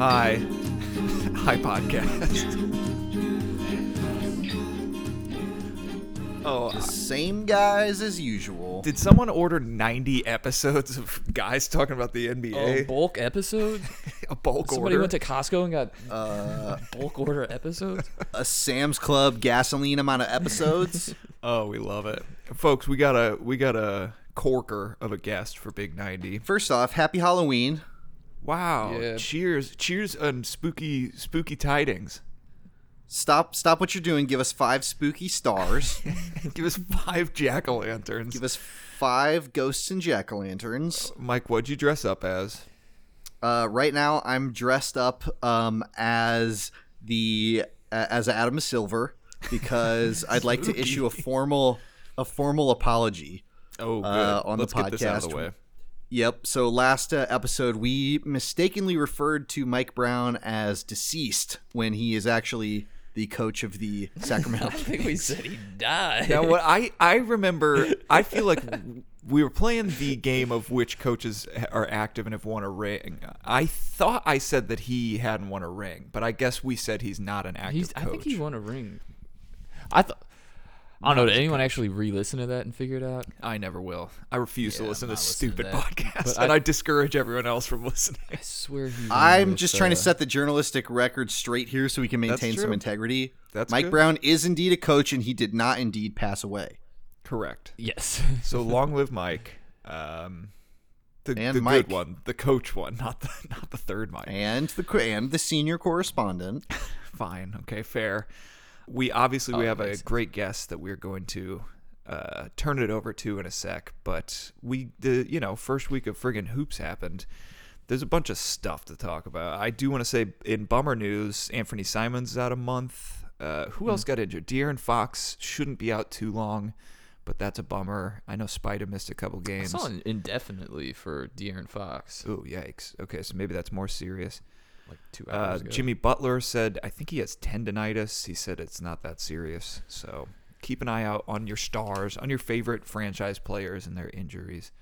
Hi. Hi, podcast. oh, Same guys as usual. did someone order 90 episodes of guys talking about the Oh, NBA? bulk episode? a bulk Somebody order? Somebody went to Costco and got uh, bulk order episodes? A Sam's Club gasoline amount of episodes. oh, we love it, folks. We got a we got a corker of a guest for Big 90. First off, happy Halloween. Wow! Yeah. Cheers! Cheers on spooky spooky tidings. Stop stop what you're doing. Give us five spooky stars. Give us five jack o' lanterns. Give us five ghosts and jack o' lanterns. Mike, what'd you dress up as? Uh, right now, I'm dressed up um, as the uh, as Adam Silver because I'd like to issue a formal a formal apology. Oh, good. Uh, on the Let's get this out of the podcast. way. Yep. So last uh, episode, we mistakenly referred to Mike Brown as deceased when he is actually the coach of the Sacramento. I think we said he died. Now, what I I remember, I feel like we were playing the game of which coaches are active and have won a ring. I thought I said that he hadn't won a ring, but I guess we said he's not an active He's, coach. I think he won a ring. I thought. I don't know. Did anyone actually re-listen to that and figure it out? I never will. I refuse to Yeah, listen I'm to not listening to stupid that. podcasts, But and I- I, discourage everyone else from listening. I swear he. won I'm just trying to uh, set the journalistic record straight here so we can maintain some true. integrity. That's Mike good. Brown is indeed a coach, and he did not indeed pass away. Correct. Yes. So long live Mike. Um, the, And the Mike. good one, the coach one, not the not the third Mike. And the and the senior correspondent. Fine. Okay, fair. We obviously we Oh, have a great guest that we're going to uh, turn it over to in a sec. But we, the you know, first week of friggin' hoops happened. There's a bunch of stuff to talk about. I do want to say in bummer news, Anthony Simons is out a month. Uh, who Hmm. else got injured? De'Aaron Fox shouldn't be out too long, but that's a bummer. I know Spider missed a couple I games. saw indefinitely for De'Aaron Fox. Oh yikes! Okay, so maybe that's more serious. Like two Uh, ago. Jimmy Butler said, I think he has tendonitis. He said it's not that serious. So keep an eye out on your stars, on your favorite franchise players and their injuries.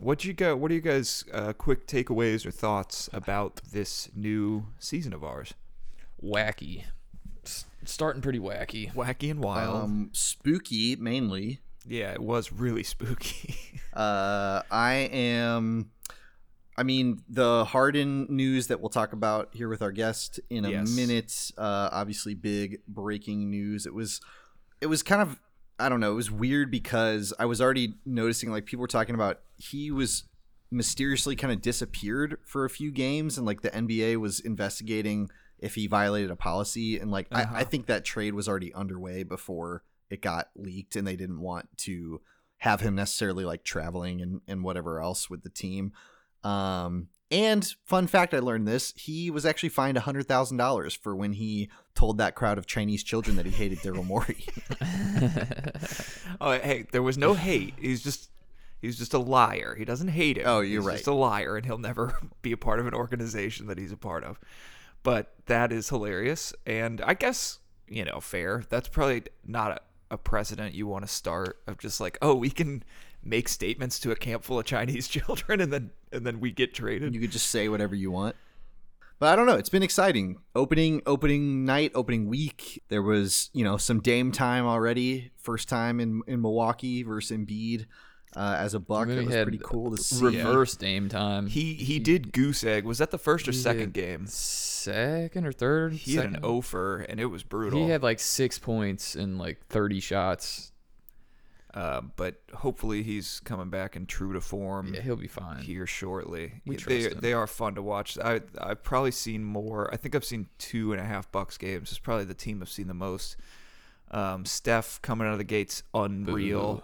What you got? What are you guys' uh, quick takeaways or thoughts about this new season of ours? wacky. S- starting pretty wacky. Wacky and wild. Um, spooky mainly. yeah, it was really spooky. Uh, I am. I mean, the Harden news that we'll talk about here with our guest in a Yes. minute. Uh, obviously, big breaking news. It was, it was kind of, I don't know. It was weird because I was already noticing like people were talking about he was mysteriously kind of disappeared for a few games, and like the NBA was investigating if he violated a policy, and like Uh-huh. I, I think that trade was already underway before it got leaked, and they didn't want to have him necessarily like traveling and, and whatever else with the team. Um, and fun fact, I learned this: he was actually fined hundred thousand dollars for when he told that crowd of Chinese children that he hated Daryl Morey. oh, hey, there was no hate. He's just. He's just a liar. He doesn't hate him. Oh, you're he's right. Just a liar, and he'll never be a part of an organization that he's a part of. But that is hilarious, and I guess you know, fair. That's probably not a, a precedent you want to start of just like, oh, we can make statements to a camp full of Chinese children, and then and then we get traded. you could just say whatever you want. But I don't know. It's been exciting. Opening opening night, opening week. There was you know some Dame time already. First time in in Milwaukee versus Embiid uh, as a Buck. Then That was had pretty cool to see. Reverse Dame time. he he did goose egg. Was that the first or He second game? Second or third? He had an offer, and it was brutal. He had like six points and like 30 shots. Uh, but hopefully he's coming back in true to form. Yeah, he'll be fine. here shortly. We Yeah, trust they him. they are fun to watch. I I've probably seen more. I think I've seen two and a half Bucks games. It's probably the team I've seen the most. Um, Steph coming out of the gates unreal,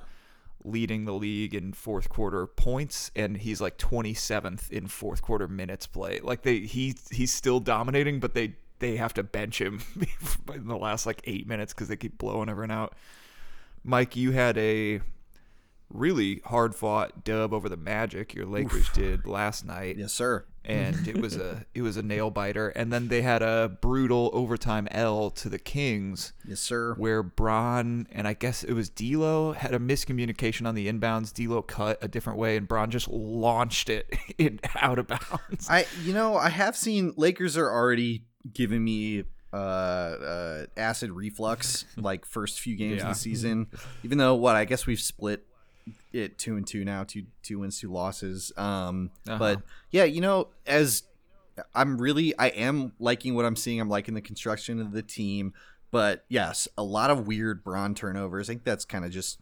leading the league in fourth quarter points, and he's like 27th in fourth quarter minutes play. Like they he he's still dominating, but they they have to bench him in the last like eight minutes because they keep blowing everyone out. Mike, you had a really hard fought dub over the Magic. Your Lakers did last night. Yes, sir. and it was a it was a nail biter. And then they had a brutal overtime L to the Kings, Yes, sir. where Bron and I guess it was D'Lo had a miscommunication on the inbounds. D'Lo cut a different way, and Bron just launched it in out of bounds. I you know I have seen Lakers are already giving me uh, uh acid reflux like first few games of the season. Even though what I guess we've split it two and two now, two two wins, two losses. Um, Uh-huh. but yeah, you know as I'm really I am liking what I'm seeing. I'm liking the construction of the team. But yes, a lot of weird Bron turnovers. I think that's kind of just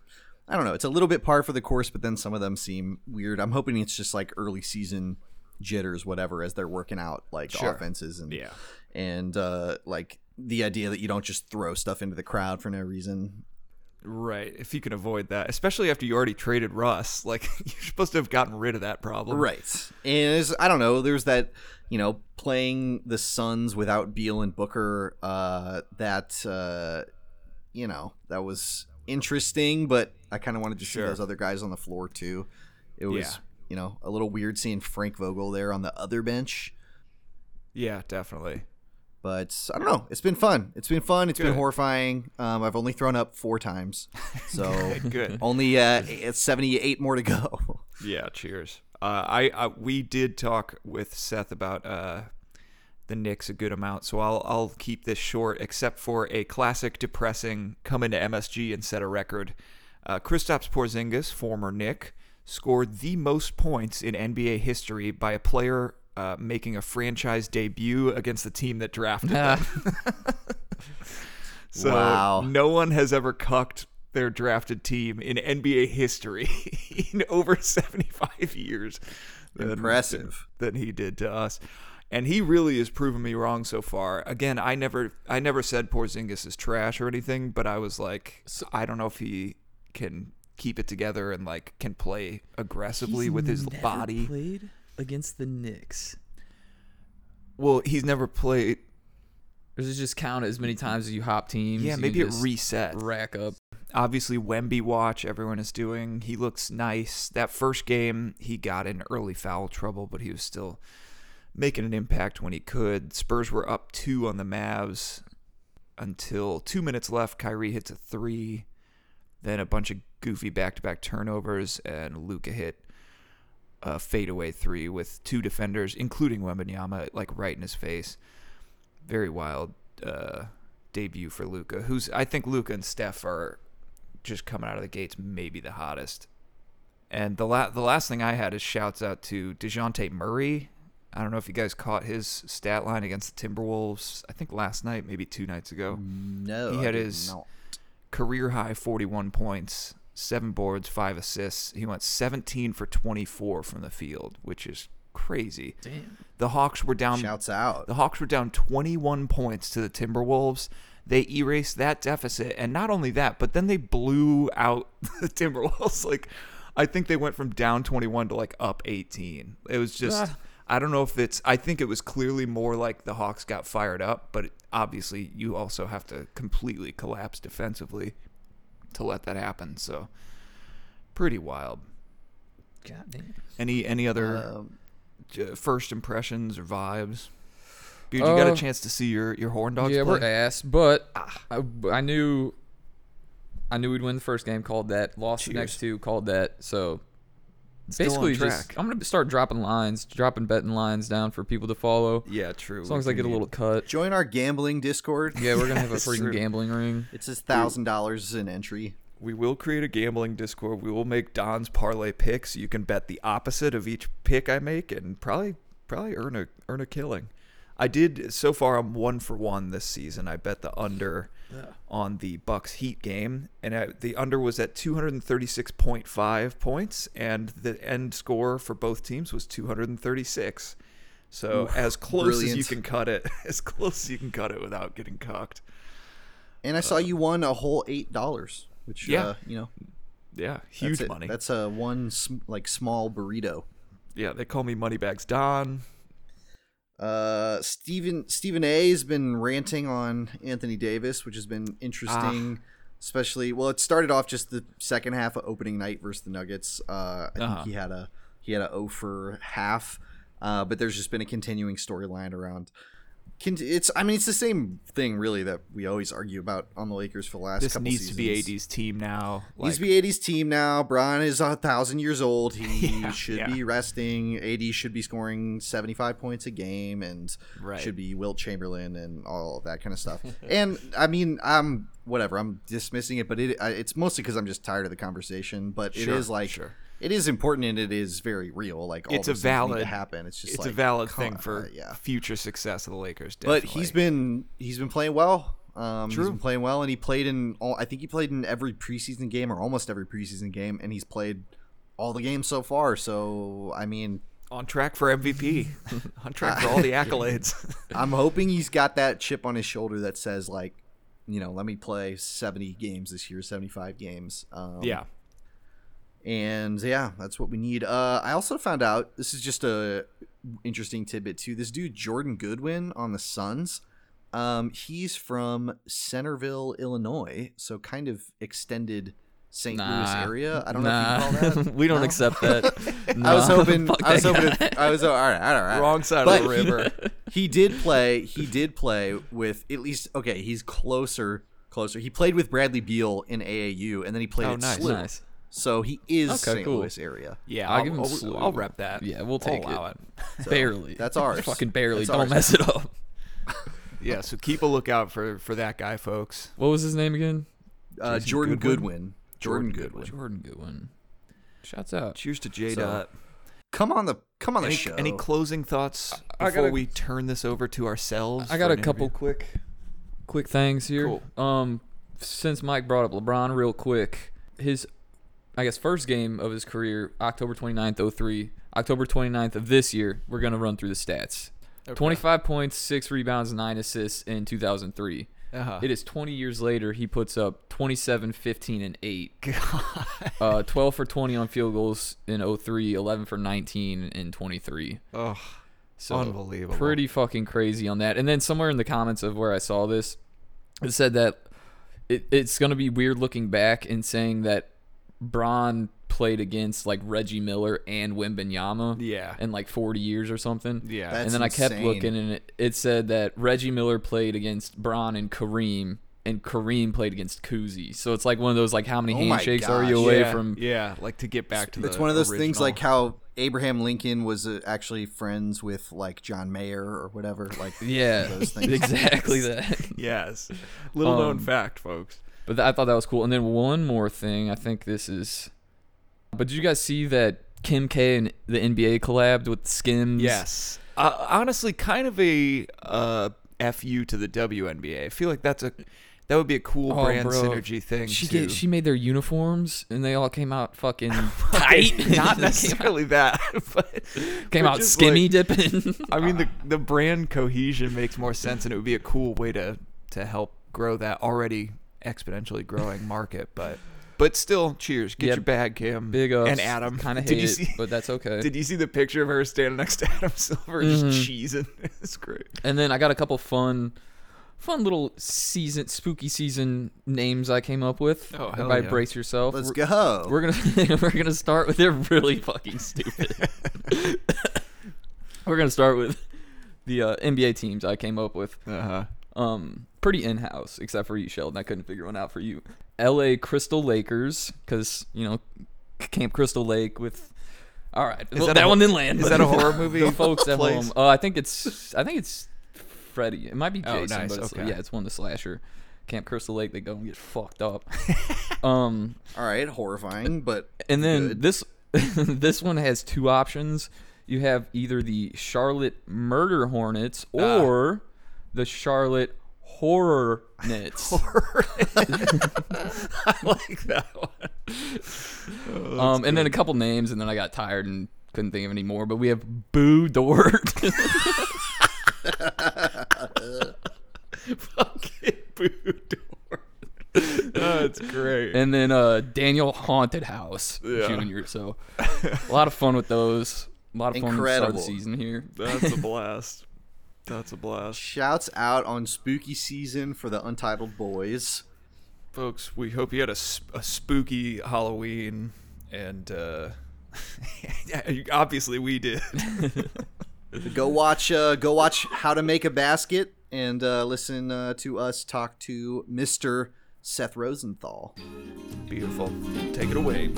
I don't know. It's a little bit par for the course, but then some of them seem weird. I'm hoping it's just like early season jitters, whatever, as they're working out like Sure. offenses and yeah, and uh, like the idea that you don't just throw stuff into the crowd for no reason. right. If you can avoid that, especially after you already traded Russ, like you're supposed to have gotten rid of that problem. Right. And I don't know, there's that, you know, playing the Suns without Beal and Booker, uh, that, uh, you know, that was interesting, but I kind of wanted to Sure. see those other guys on the floor too. It was, Yeah. you know, a little weird seeing Frank Vogel there on the other bench. Yeah, definitely. But I don't know. It's been fun. It's been fun. It's been horrifying. Um, I've only thrown up four times, so Good. only uh, seventy-eight more to go. Yeah, cheers. Uh, I, I we did talk with Seth about uh, the Knicks a good amount, so I'll I'll keep this short, except for a classic depressing come into MSG and set a record. Uh, Kristaps Porzingis, former Knick, scored the most points in NBA history by a player uh, making a franchise debut against the team that drafted them. So Wow. no one has ever cucked their drafted team in NBA history in over 75 years. than- Impressive. Than he did to us. And he really has proven me wrong so far. Again, I never I never said Porzingis is trash or anything, but I was like I don't know if he can keep it together and like can play aggressively with his body. Played against the Knicks. Well, he's never played Does it just count as many times as you hop teams? Yeah, You maybe it just reset. Rack up. obviously Wemby watch everyone is doing. He looks nice. That first game he got in early foul trouble, but he was still making an impact when he could. Spurs were up two on the Mavs until two minutes left. Kyrie hits a three, then a bunch of goofy back-to-back turnovers, and Luka hit a fadeaway three with two defenders, including Wembanyama, like right in his face. Very wild uh, debut for Luka, who's I think Luka and Steph are just coming out of the gates, maybe the hottest. And the la- the last thing I had is shouts out to Dejounte Murray. I don't know if you guys caught his stat line against the Timberwolves. I think last night, maybe two nights ago. No, He had his- not. Career high 41 points, seven boards, five assists. He went 17 for 24 from the field, which is crazy. Damn. The Hawks were down Shouts out. the Hawks were down 21 points to the Timberwolves. They erased that deficit, and not only that, but then they blew out the Timberwolves. Like, I think they went from down 21 to like up 18. It was just, Ah. I don't know if it's. I think it was clearly more like the Hawks got fired up, but obviously you also have to completely collapse defensively to let that happen. So, pretty wild. God damn. Any any other Um, first impressions or vibes? Dude, you got a Uh, chance to see your your horn dogs yeah, play. we're ass, but I, I knew, I knew we'd win the first game. Called that. Lost the next two. Called that. So basically, just track. I'm gonna start dropping lines, dropping betting lines down for people to follow. Yeah, true. As long as I get a little cut. join our gambling Discord. Yeah, we're gonna have a freaking true. gambling ring. It's a thousand dollars an entry. we will create a gambling Discord. We will make Don's parlay picks. You can bet the opposite of each pick I make, and probably probably earn a earn a killing. I did so far. I'm one for one this season. I bet the under on the Bucks Heat game, and I, the under was at 236.5 points, and the end score for both teams was 236. So as close as you can cut it, as close as you can cut it without getting cocked. And I saw you won a whole eight dollars, which Yeah. uh, you know, Yeah, that's huge it. money. That's a one sm- like small burrito. yeah, they call me Moneybags Don. Uh, Stephen Stephen A has been ranting on Anthony Davis, which has been interesting. Ah. Especially, well, it started off just the second half of opening night versus the Nuggets. Uh, I Uh-huh. think he had a he had a O for half. Uh, but there's just been a continuing storyline around. It's, I mean, it's the same thing really that we always argue about on the Lakers for the last This couple needs seasons. to be AD's team now. Needs to be AD's team now. Bron is a thousand years old. He Yeah, should yeah. be resting. AD should be scoring seventy five points a game, and Right. should be Wilt Chamberlain and all that kind of stuff. and I mean, I'm whatever. I'm dismissing it, but it it's mostly because I'm just tired of the conversation. But it Sure, is like sure. It is important and it is very real. Like all It's a those things need to valid- happen. It's just it's like, a valid thing for uh, yeah. future success of the Lakers. But he's been he's been playing well. Um, True. He's been playing well, and he played in all. I think he played in every preseason game or almost every preseason game, and he's played all the games so far. So I mean, on track for MVP. on track for all the accolades. I'm hoping he's got that chip on his shoulder that says like, you know, let me play 70 games this year, 75 games. Um, yeah. And yeah, that's what we need. Uh, I also found out this is just a interesting tidbit too. This dude Jordan Goodwin on the Suns, um, he's from Centerville, Illinois, so kind of extended St. Louis area. I don't nah. know if you call that. we don't No? accept that. I was hoping. I was that hoping. guy. To, I was all right. All right. Wrong side But of the he- river. he did play. He did play with at least. Okay, he's closer. Closer. He played with Bradley Beal in AAU, and then he played Oh, at nice. SLU. nice. So he is Okay, St. cool. Louis area. Yeah, I'll I'll, give him I'll, SLU. I'll rep that. Yeah, we'll I'll take allow it. it. barely. that's ours. Fucking barely. That's Don't ours. mess it up. Yeah, so keep a lookout for for that guy, folks. What was his name again? Uh, Jason Jordan Goodwin? Goodwin. Jordan Goodwin. Jordan Goodwin. Shouts out. Cheers to J So, Dot. Come on the come on the show. any closing thoughts I before gotta- we turn this over to ourselves? I got a couple interview? quick, quick things here. Um, since Mike brought up LeBron, real quick, his, I guess first game of his career, October 29th, 03. October 29th of this year, we're gonna run through the stats. Okay. 25 points, six rebounds, nine assists in 2003. Uh-huh. It is 20 years later. He puts up 27, 15, and 8. God. Uh, 12 for 20 on field goals in 03, 11 for 19 in 23. Oh, So unbelievable. pretty fucking crazy on that. And then somewhere in the comments of where I saw this, it said that it, it's gonna be weird looking back and saying that Bron played against like Reggie Miller and Wembanyama Yeah. in like 40 years or something. Yeah. That's and then I kept insane. looking, and it, it said that Reggie Miller played against Bron and Kareem, and Kareem played against Kuzi. So it's like one of those like how many Oh my handshakes are you away yeah, from? yeah, like to get back to the it's one of those things like how Abraham Lincoln was uh, actually friends with like John Mayer or whatever. Like Yeah, those things. exactly that. yes. Little known Um, fact, folks. But th- I thought that was cool. And then one more thing, I think this is. But did you guys see that Kim K and the NBA collabed with Skims? Yes. Uh, honestly, kind of a uh, fu to the WNBA. I feel like that's a that would be a cool Oh, brand bro. synergy thing. She too. get, she made their uniforms and they all came out fucking tight. Not necessarily that, but came out skimmy like- dipping. I mean, the the brand cohesion makes more sense, and it would be a cool way to to help grow that already exponentially growing market. But but still, cheers. Get Yeah, your bag, Kim. Big ups. and Adam. Kind of Did hate you it, see? but that's okay. Did you see the picture of her standing next to Adam Silver just cheesing? It's great. And then I got a couple fun, fun little season, spooky season names I came up with. Oh, hell Everybody yeah. brace yourself. let's We're- go. We're gonna we're gonna start with they're really fucking stupid. we're gonna start with the uh, NBA teams I came up with. Uh huh. Um, pretty in house, except for you, Sheldon. I couldn't figure one out for you. L.A. Crystal Lakers, because you know Camp Crystal Lake with. All right, Is well, that that, a one didn't land. is that a horror movie The folks at home. Uh, I think it's. I think it's Freddy. It might be Jason, Oh, Jason, nice, but it's, okay. yeah, it's one of the slasher. Camp Crystal Lake. They go and get fucked up. um, All right, horrifying, but and then Good. this this one has two options. You have either the Charlotte Murder Hornets Ah. or the Charlotte Horror Nets. I like that one. um, and then a couple names, and then I got tired and couldn't think of any more. But we have Boo Dort, Fucking boo door. That's great. and then uh, Daniel Haunted House Yeah. Junior. So a lot of fun with those. A lot of fun to start the season here. That's a blast. That's a blast. shouts out on spooky season for the Untitled Boys. Folks, we hope you had a, sp- a spooky Halloween, and uh, obviously we did. go watch uh, go watch how to make a basket and uh, listen uh, to us talk to Mr. Seth Rosenthal. Beautiful. Take it away.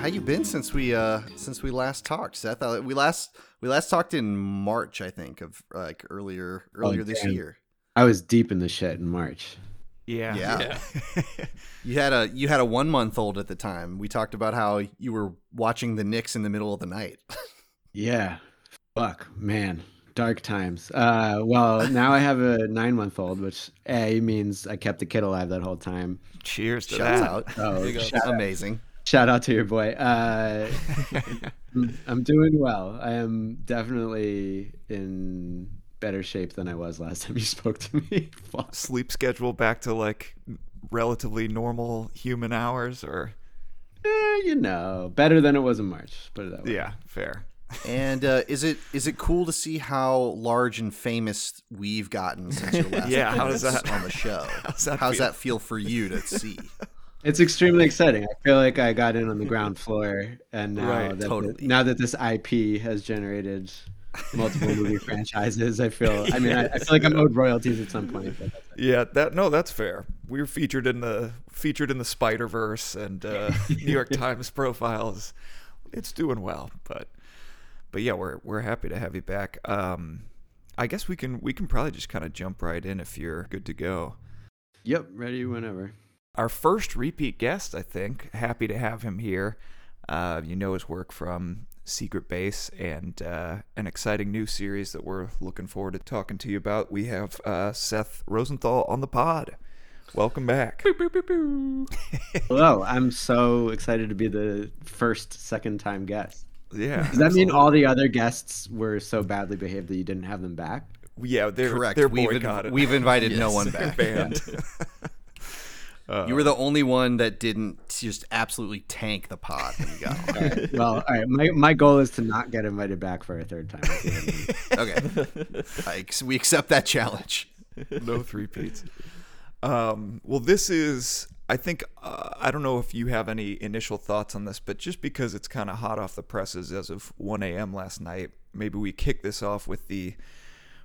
How you been since we uh since we last talked, Seth? Uh, we last we last talked in March, I think, of like earlier earlier oh, this year. I was deep in the shit in March. Yeah. Yeah. yeah. you had a you had a one month old at the time. We talked about how you were watching the Knicks in the middle of the night. yeah. Fuck, man. Dark times. Uh well, now I have a nine month old, which A means I kept the kid alive that whole time. Cheers to Shouts that. out. Oh, shout amazing. Shout out to your boy. Uh, I'm doing well. I am definitely in better shape than I was last time you spoke to me. Sleep schedule back to like relatively normal human hours, or eh, you know, better than it was in March. Put it that way. Yeah, fair. and uh, is it is it cool to see how large and famous we've gotten since your last yeah? How does that on the show? How's that, How's feel? that feel for you to see? It's extremely exciting. I feel like I got in on the ground floor, and now right, that totally. the, now that this IP has generated multiple movie franchises, I feel. I mean, I, I, feel like I'm owed royalties at some point. yeah, that no, that's fair. We were featured in the featured in the Spider Verse and uh, New York Times profiles. It's doing well, but but yeah, we're we're happy to have you back. Um, I guess we can we can probably just kind of jump right in if you're good to go. Yep, ready whenever our first repeat guest, I think. Happy to have him here. Uh, you know his work from Secret Base and uh, an exciting new series that we're looking forward to talking to you about. We have uh, Seth Rosenthal on the pod. Welcome back. Hello, I'm so excited to be the first second time guest. Yeah. Does that absolutely. mean all the other guests were so badly behaved that you didn't have them back? Yeah, they're correct. They're we've, boycotted. we've invited yes. no one back. Banned. Uh, you were the only one that didn't just absolutely tank the pod when you got all right. Well, all right. My, my goal is to not get invited back for a third time. okay. I, we accept that challenge. No three peats. Um, well, this is, I think, uh, I don't know if you have any initial thoughts on this, but just because it's kind of hot off the presses as of 1 a.m. last night, maybe we kick this off with the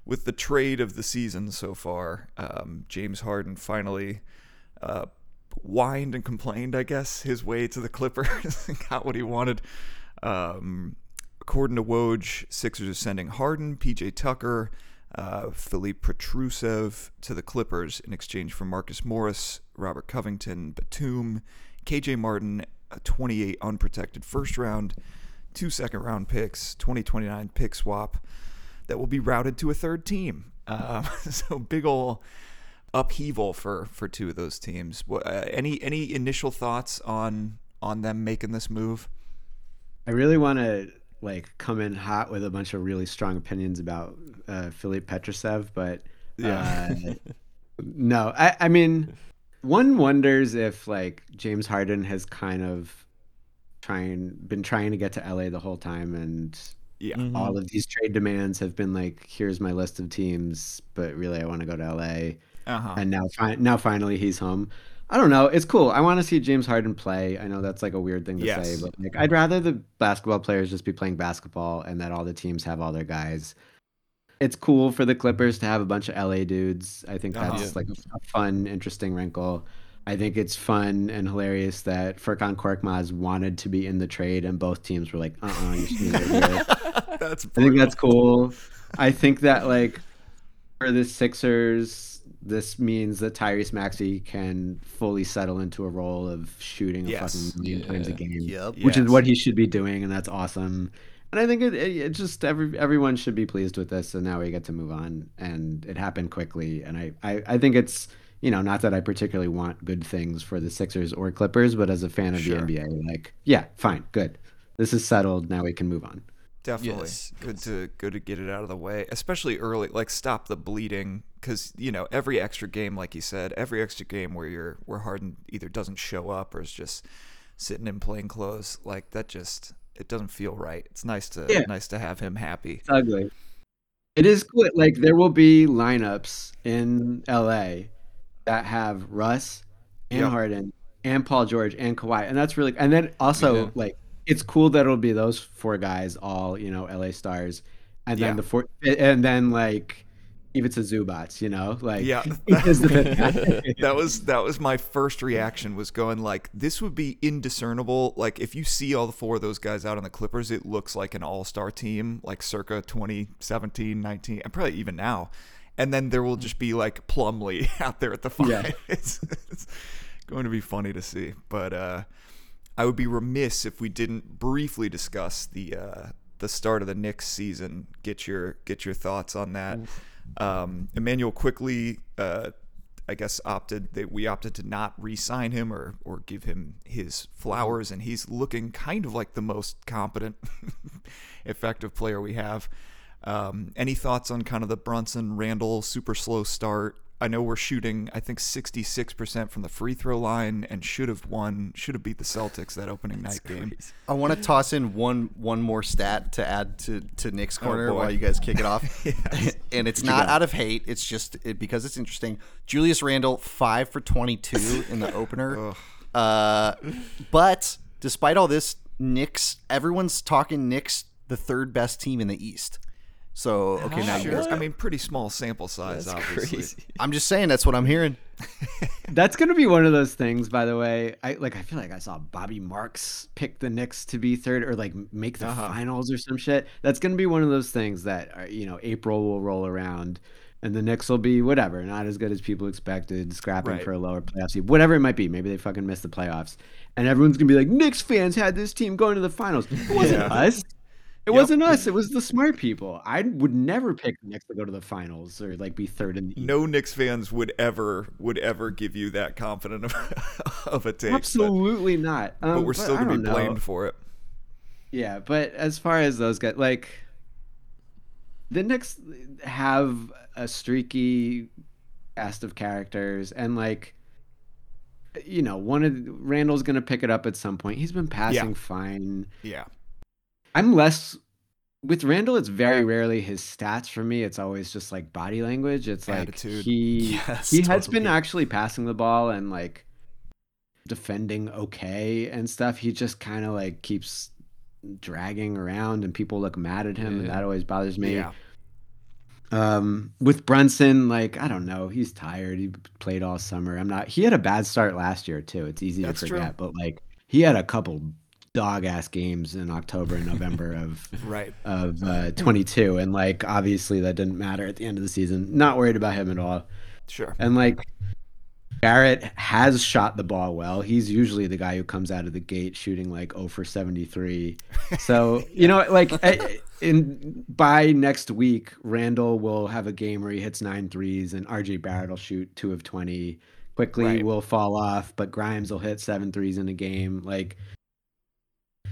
with the trade of the season so far. Um, James Harden finally uh, whined and complained, I guess, his way to the Clippers and got what he wanted. Um, according to Woj, Sixers are sending Harden, PJ Tucker, uh, Filip Petrusev to the Clippers in exchange for Marcus Morris, Robert Covington, Batum, KJ Martin, a 28 unprotected first round, two second round picks, 2029 pick swap that will be routed to a third team. Uh, so big ol' upheaval for for two of those teams. What, uh, any any initial thoughts on on them making this move? I really want to like come in hot with a bunch of really strong opinions about uh, Filip Petrusev, but yeah. Uh, no, I, I mean, one wonders if like James Harden has kind of trying been trying to get to LA the whole time, and yeah, mm-hmm. all of these trade demands have been like, here's my list of teams, but really I want to go to LA. Uh-huh. And now, fi- now finally he's home. I don't know. It's cool. I want to see James Harden play. I know that's like a weird thing to yes. say, but like I'd rather the basketball players just be playing basketball and that all the teams have all their guys. It's cool for the Clippers to have a bunch of LA dudes. I think that's uh-huh. like a, fun, interesting wrinkle. I think it's fun and hilarious that Furkan Korkmaz wanted to be in the trade and both teams were like, "Uh, uh-uh, you should That's. I think that's cool. I think that like for the Sixers this means that Tyrese Maxey can fully settle into a role of shooting yes. a fucking million yeah. times a game, yep. which yes. is what he should be doing, and that's awesome. And I think it, it, it, just every everyone should be pleased with this, and now we get to move on, and it happened quickly, and I, I, I think it's you know not that I particularly want good things for the Sixers or Clippers, but as a fan of sure. the NBA, like yeah, fine, good, this is settled, now we can move on. Definitely yes. good to good to get it out of the way, especially early. Like stop the bleeding because you know every extra game, like you said, every extra game where you're where Harden either doesn't show up or is just sitting in plain clothes, like that just it doesn't feel right. It's nice to yeah. nice to have him happy. It's ugly. It is good. Like there will be lineups in LA that have Russ and yep. Harden and Paul George and Kawhi, and that's really and then also Yeah. like it's cool that it'll be those four guys all you know LA stars, and then Yeah. the four and then like Ivica Zubac, you know, like Yeah. is the fifth guy. that was that was my first reaction was going like this would be indiscernible like if you see all the four of those guys out on the clippers it looks like an all-star team like circa 2017 19 and probably even now and then there will just be like Plumlee out there at the five Yeah. it's, it's going to be funny to see but uh i would be remiss if we didn't briefly discuss the uh the start of the Knicks season get your get your thoughts on that um, Immanuel Quickley, uh, I guess, opted that we opted to not re-sign him or or give him his flowers, and he's looking kind of like the most competent, effective player we have. Um, any thoughts on kind of the Brunson Randle super slow start? I know we're shooting, I think, 66% from the free throw line, and should have won, should have beat the Celtics that opening night game. I want to toss in one one more stat to add to to Nick's corner Oh, while you guys kick it off, and it's not out of hate. It's just it, because it's interesting. Julius Randle five for twenty two in the opener, uh, but despite all this, Knicks everyone's talking Knicks the third best team in the East. So okay, now you guys. I mean, pretty small sample size, That's obviously. crazy. I'm just saying that's what I'm hearing. That's gonna be one of those things, by the way. I like. I feel like I saw Bobby Marks pick the Knicks to be third, or like make the Uh-huh. finals or some shit. That's gonna be one of those things that uh, you know April will roll around, and the Knicks will be whatever, not as good as people expected, scrapping Right. for a lower playoff seed, whatever it might be. Maybe they fucking missed the playoffs, and everyone's gonna be like, Knicks fans had this team going to the finals. It wasn't Yeah. us. It Yep. wasn't us. It was the smart people. I would never pick the Knicks to go to the finals or like be third in the East. no Knicks fans would ever would ever give you that confident of, of a take. but- Absolutely not. But, Um, we're still gonna be know. blamed for it. Yeah, but as far as those guys, like the Knicks have a streaky cast of characters, and like you know, one of Randle's gonna pick it up at some point. He's been passing fine. Yeah. I'm less with Randle. It's very rarely his stats for me. It's always just like body language. It's like Attitude. he Yes, he has been actually passing the ball and like defending okay and stuff. He just kind of like keeps dragging around and people look mad at him and that always bothers me. Yeah. Um, with Brunson, like I don't know, he's tired. He played all summer. I'm not. He had a bad start last year too. It's easy That's to true. forget, but like he had a couple dog ass games in October and November of Right. of uh, 22, and like obviously that didn't matter at the end of the season. Not worried about him at all. Sure. And like Barrett has shot the ball well. He's usually the guy who comes out of the gate shooting like 0 for 73. So, you know, like in by next week, Randle will have a game where he hits nine threes and RJ Barrett will shoot 2 of 20. Quickley Right. will fall off, but Grimes will hit seven threes in a game. Like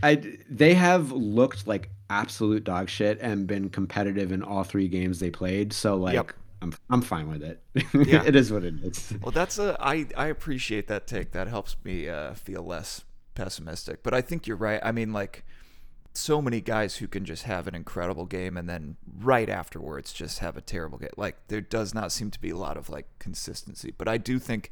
I they have looked like absolute dog shit and been competitive in all three games they played. So like Yep. I'm I'm fine with it. Yeah. it is what it is. Well, that's a I I appreciate that take. That helps me uh, feel less pessimistic. But I think you're right. I mean, like so many guys who can just have an incredible game and then right afterwards just have a terrible game. Like there does not seem to be a lot of like consistency. But I do think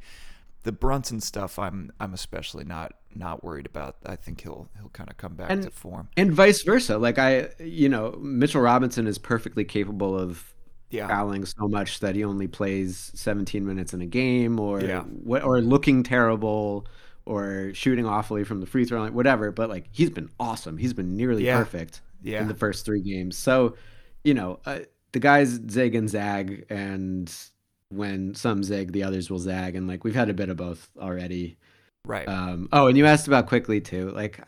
the Brunson stuff I'm I'm especially not not worried about. I think he'll he'll kind of come back And- to form. And vice versa. Like I you know, Mitchell Robinson is perfectly capable of Yeah. fouling so much that he only plays 17 minutes in a game or Yeah. what or looking terrible or shooting awfully from the free throw line whatever but like he's been awesome he's been nearly Yeah. perfect Yeah. in the first three games so you know uh, the guys zig and zag and when some zig the others will zag and like we've had a bit of both already Right. um oh and you asked about Quickley too like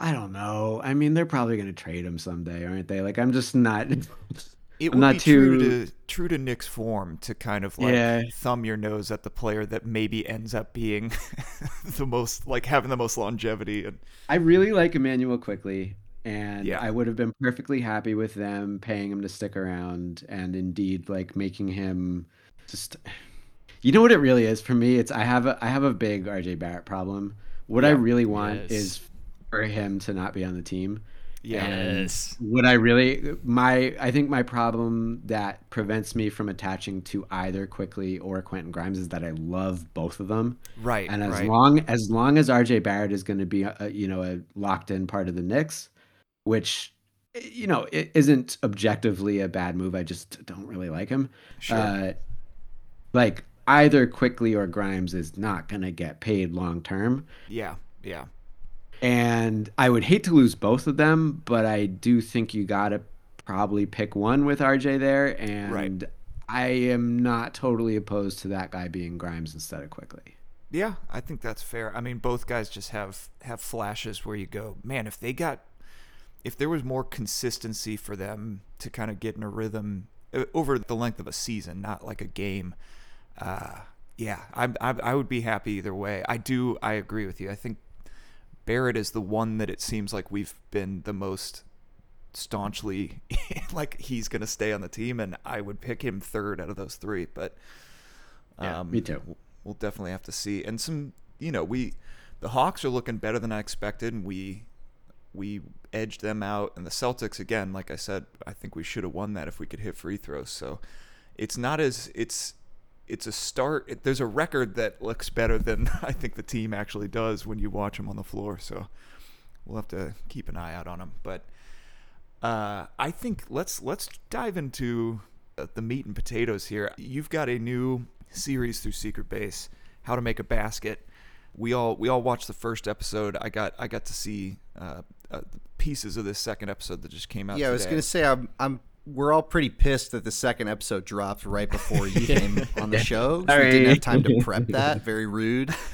I don't know. I mean, they're probably going to trade him someday, aren't they? Like, I'm just not. it I'm would not be true to true to Nick's form to kind of like Yeah. thumb your nose at the player that maybe ends up being the most like having the most longevity and I really like Immanuel Quickley, and Yeah. I would have been perfectly happy with them paying him to stick around, and indeed like making him just. You know what it really is for me? It's I have a I have a big RJ Barrett problem. What I really want Yes. is for him to not be on the team, Yes. And what I really my I think my problem that prevents me from attaching to either Quickley or Quentin Grimes is that I love both of them. Right. And as right. long as long as RJ Barrett is going to be a, you know a locked in part of the Knicks, which you know it isn't objectively a bad move. I just don't really like him. Sure. Uh, like either Quickley or Grimes is not going to get paid long term. yeah. Yeah. And I would hate to lose both of them, but I do think you got to probably pick one with RJ there. And Right. I am not totally opposed to that guy being Grimes instead of Quickley. Yeah, I think that's fair. I mean, both guys just have have flashes where you go, man, if they got if there was more consistency for them to kind of get in a rhythm uh, over the length of a season, not like a game. Uh, yeah, I, I I would be happy either way. I do. I agree with you. I think Barrett is the one that it seems like we've been the most staunchly like he's going to stay on the team, and I would pick him third out of those three. But Yeah, um, me too. we'll- We'll definitely have to see. And some, you know, we the Hawks are looking better than I expected, and we we edged them out. And the Celtics, again, like I said, I think we should have won that if we could hit free throws. So it's not as it's it's a start. It, there's a record that looks better than I think the team actually does when you watch them on the floor. So we'll have to keep an eye out on them. But uh, I think let's let's dive into uh, the meat and potatoes here. You've got a new series through Secret Base, How to Make a Basket. We all we all watched the first episode. I got I got to see uh, uh, pieces of this second episode that just came out. Yeah, I was gonna say I'm I'm we're all pretty pissed that the second episode dropped right before you came on the show. So we didn't have time to prep that. Very rude.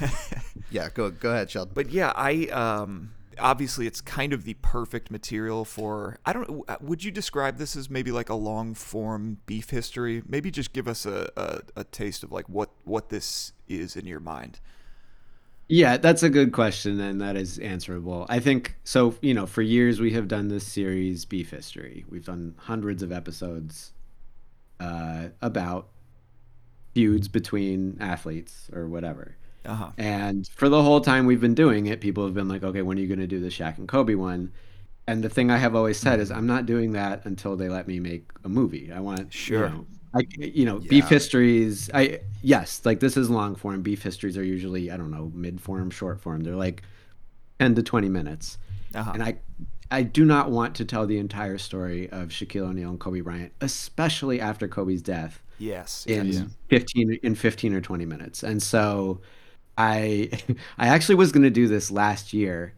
Yeah, go go ahead, Sheldon. But yeah, I um obviously it's kind of the perfect material for I don't would you describe this as maybe like a long form beef history? Maybe just give us a, a, a taste of like what what this is in your mind. Yeah, that's a good question, and that is answerable. I think so. You know, for years we have done this series, Beef History. We've done hundreds of episodes uh, about feuds between athletes or whatever. Uh-huh. And for the whole time we've been doing it, people have been like, "Okay, when are you going to do the Shaq and Kobe one?" And the thing I have always said is, I'm not doing that until they let me make a movie. I want, Sure. you know, I, you know, beef histories. I yes, like this is long form. Beef histories are usually I don't know mid form, short form. They're like ten to twenty minutes, Uh-huh. and I I do not want to tell the entire story of Shaquille O'Neal and Kobe Bryant, especially after Kobe's death yes. in yes. 15 in 15 or 20 minutes and so i i actually was going to do this last year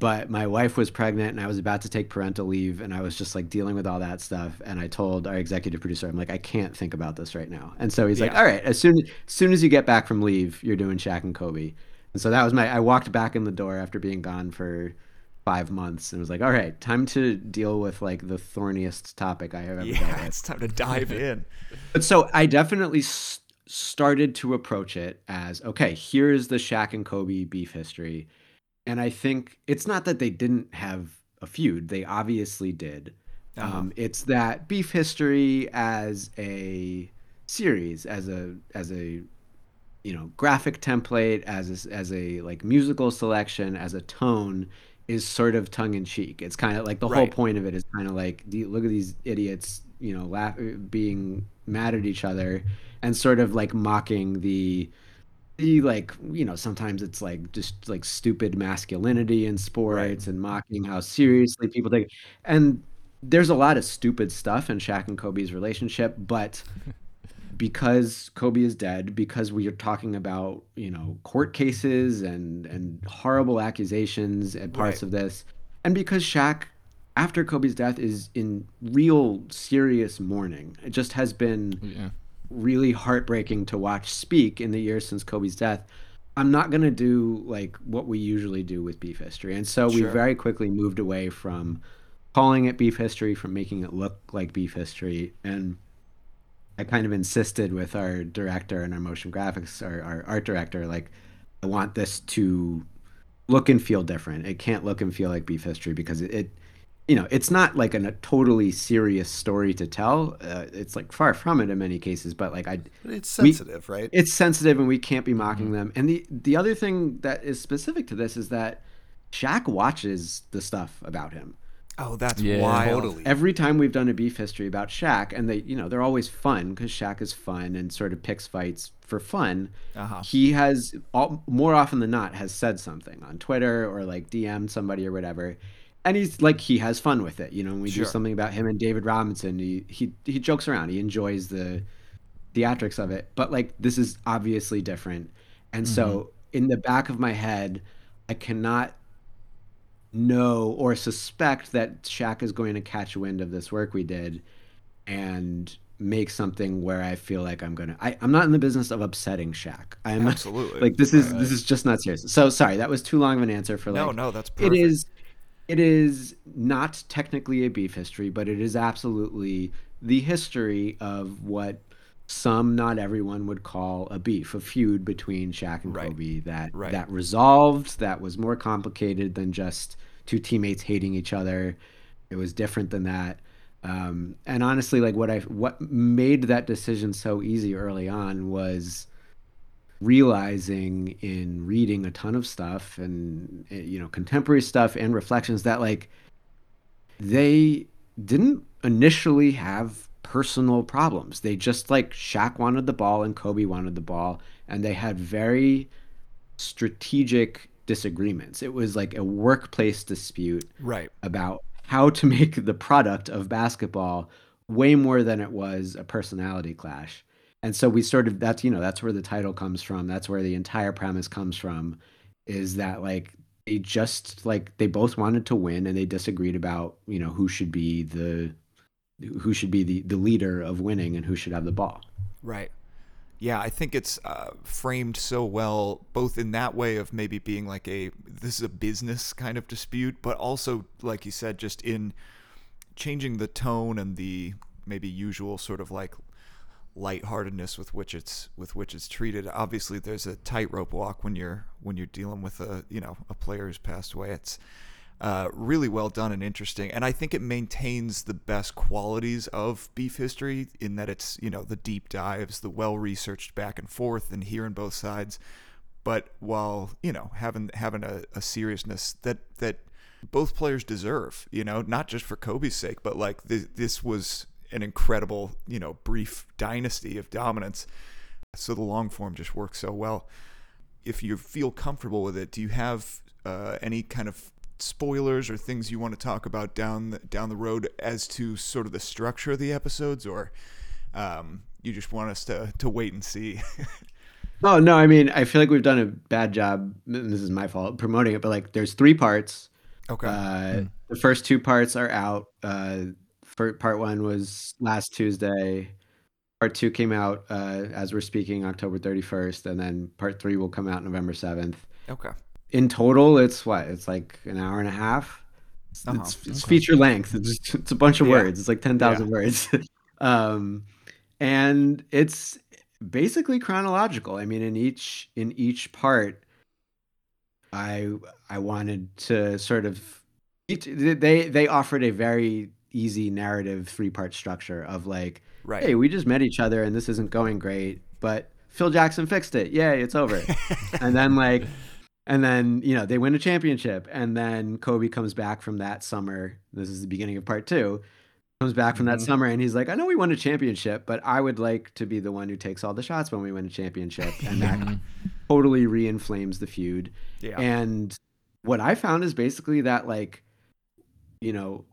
but my wife was pregnant and i was about to take parental leave and i was just like dealing with all that stuff. And i told our executive producer i'm like i can't think about this right now. And so he's like all right as soon as soon as you get back from leave you're doing Shaq and Kobe. And so that was my I walked back in the door after being gone for five months and was like all right time to deal with like the thorniest topic I have ever Yeah, it's time to dive in. but so I definitely s- started to approach it as okay, here's the Shaq and Kobe beef history. And I think it's not that they didn't have a feud, they obviously did. Uh-huh. Um, it's that beef history as a series, as a as a you know graphic template, as a, as a like musical selection, as a tone is sort of tongue in cheek. It's kind of like the whole point of it is kind of like look at these idiots, you know, laugh being mad at each other and sort of like mocking the the like you know sometimes it's like just like stupid masculinity in sports and mocking how seriously people take and there's a lot of stupid stuff in Shaq and Kobe's relationship but because Kobe is dead, because we are talking about you know court cases and and horrible accusations and parts Right. of this, and because Shaq, after Kobe's death, is in real serious mourning. It just has been Yeah. Really heartbreaking to watch speak in the years since Kobe's death. I'm not gonna do like what we usually do with beef history, and so we very quickly moved away from calling it beef history, from making it look like beef history, and I kind of insisted with our director and our motion graphics, our, our art director, like I want this to look and feel different. It can't look and feel like beef history because it, it you know, it's not like an, a totally serious story to tell. Uh, it's like far from it in many cases, but like I, But it's We- sensitive, right? it's sensitive and we can't be mocking them. And the the other thing that is specific to this is that Shaq watches the stuff about him. Oh, that's yeah, wild. Totally. Every time we've done a beef history about Shaq, and they, you know, they're always fun because Shaq is fun and sort of picks fights for fun. Uh-huh. He has all, more often than not has said something on Twitter or like DM'd somebody or whatever, and he's like he has fun with it. You know, when we sure. do something about him and David Robinson, he he he jokes around. He enjoys the theatrics of it. But like this is obviously different, and mm-hmm. so in the back of my head, I cannot know or suspect that Shaq is going to catch wind of this work we did and make something where I feel like I'm gonna. I, am not in the business of upsetting Shaq. I'm absolutely like this is this is just not serious. So sorry, that was too long of an answer for like. No, no, that's perfect. It is. It is not technically a beef history, but it is absolutely the history of what some, not everyone, would call a beef, a feud between Shaq and right. Kobe that right. that resolved, that was more complicated than just two teammates hating each other. It was different than that. Um, and honestly, like what I what made that decision so easy early on was realizing in reading a ton of stuff and eh, you know contemporary stuff and reflections that like they didn't initially have personal problems. They just like Shaq wanted the ball and Kobe wanted the ball, and they had very strategic disagreements. It was like a workplace dispute right. about how to make the product of basketball way more than it was a personality clash. And so we sort of that's you know that's where the title comes from. That's where the entire premise comes from is that like they just like they both wanted to win and they disagreed about, you know, who should be the who should be the, the leader of winning and who should have the ball. Right. Yeah, I think it's uh, framed so well, both in that way of maybe being like a this is a business kind of dispute, but also, like you said, just in changing the tone and the maybe usual sort of like lightheartedness with which it's with which it's treated. Obviously, there's a tightrope walk when you're when you're dealing with a you know a player who's passed away. It's uh, really well done and interesting. And I think it maintains the best qualities of beef history in that it's, you know, the deep dives, the well researched back and forth and hearing both sides. But while, you know, having having a, a seriousness that that both players deserve, you know, not just for Kobe's sake, but like th- this was an incredible, you know, brief dynasty of dominance. So the long form just works so well. If you feel comfortable with it, do you have uh, any kind of spoilers or things you want to talk about down the, down the road as to sort of the structure of the episodes, or um, you just want us to to wait and see? oh no, I mean I feel like we've done a bad job. This is my fault promoting it, but like there's three parts. Okay. Uh, hmm. The first two parts are out. Uh, part one was last Tuesday. Part two came out uh, as we're speaking October 31st, and then part three will come out November 7th. Okay in total, it's what? It's like an hour and a half. It's, uh-huh. it's, it's okay. feature length. It's, it's, a bunch of yeah. words. It's like ten thousand yeah. words, um, and it's basically chronological. I mean, in each in each part, I I wanted to sort of they they offered a very easy narrative three part structure of like, right. hey, we just met each other and this isn't going great, but Phil Jackson fixed it. Yay, it's over. and then like and then, you know, they win a championship. And then Kobe comes back from that summer. This is the beginning of part two. Comes back from that mm-hmm. summer and he's like, I know we won a championship, but I would like to be the one who takes all the shots when we win a championship. And that totally re-inflames the feud. Yeah. And what I found is basically that like, you know,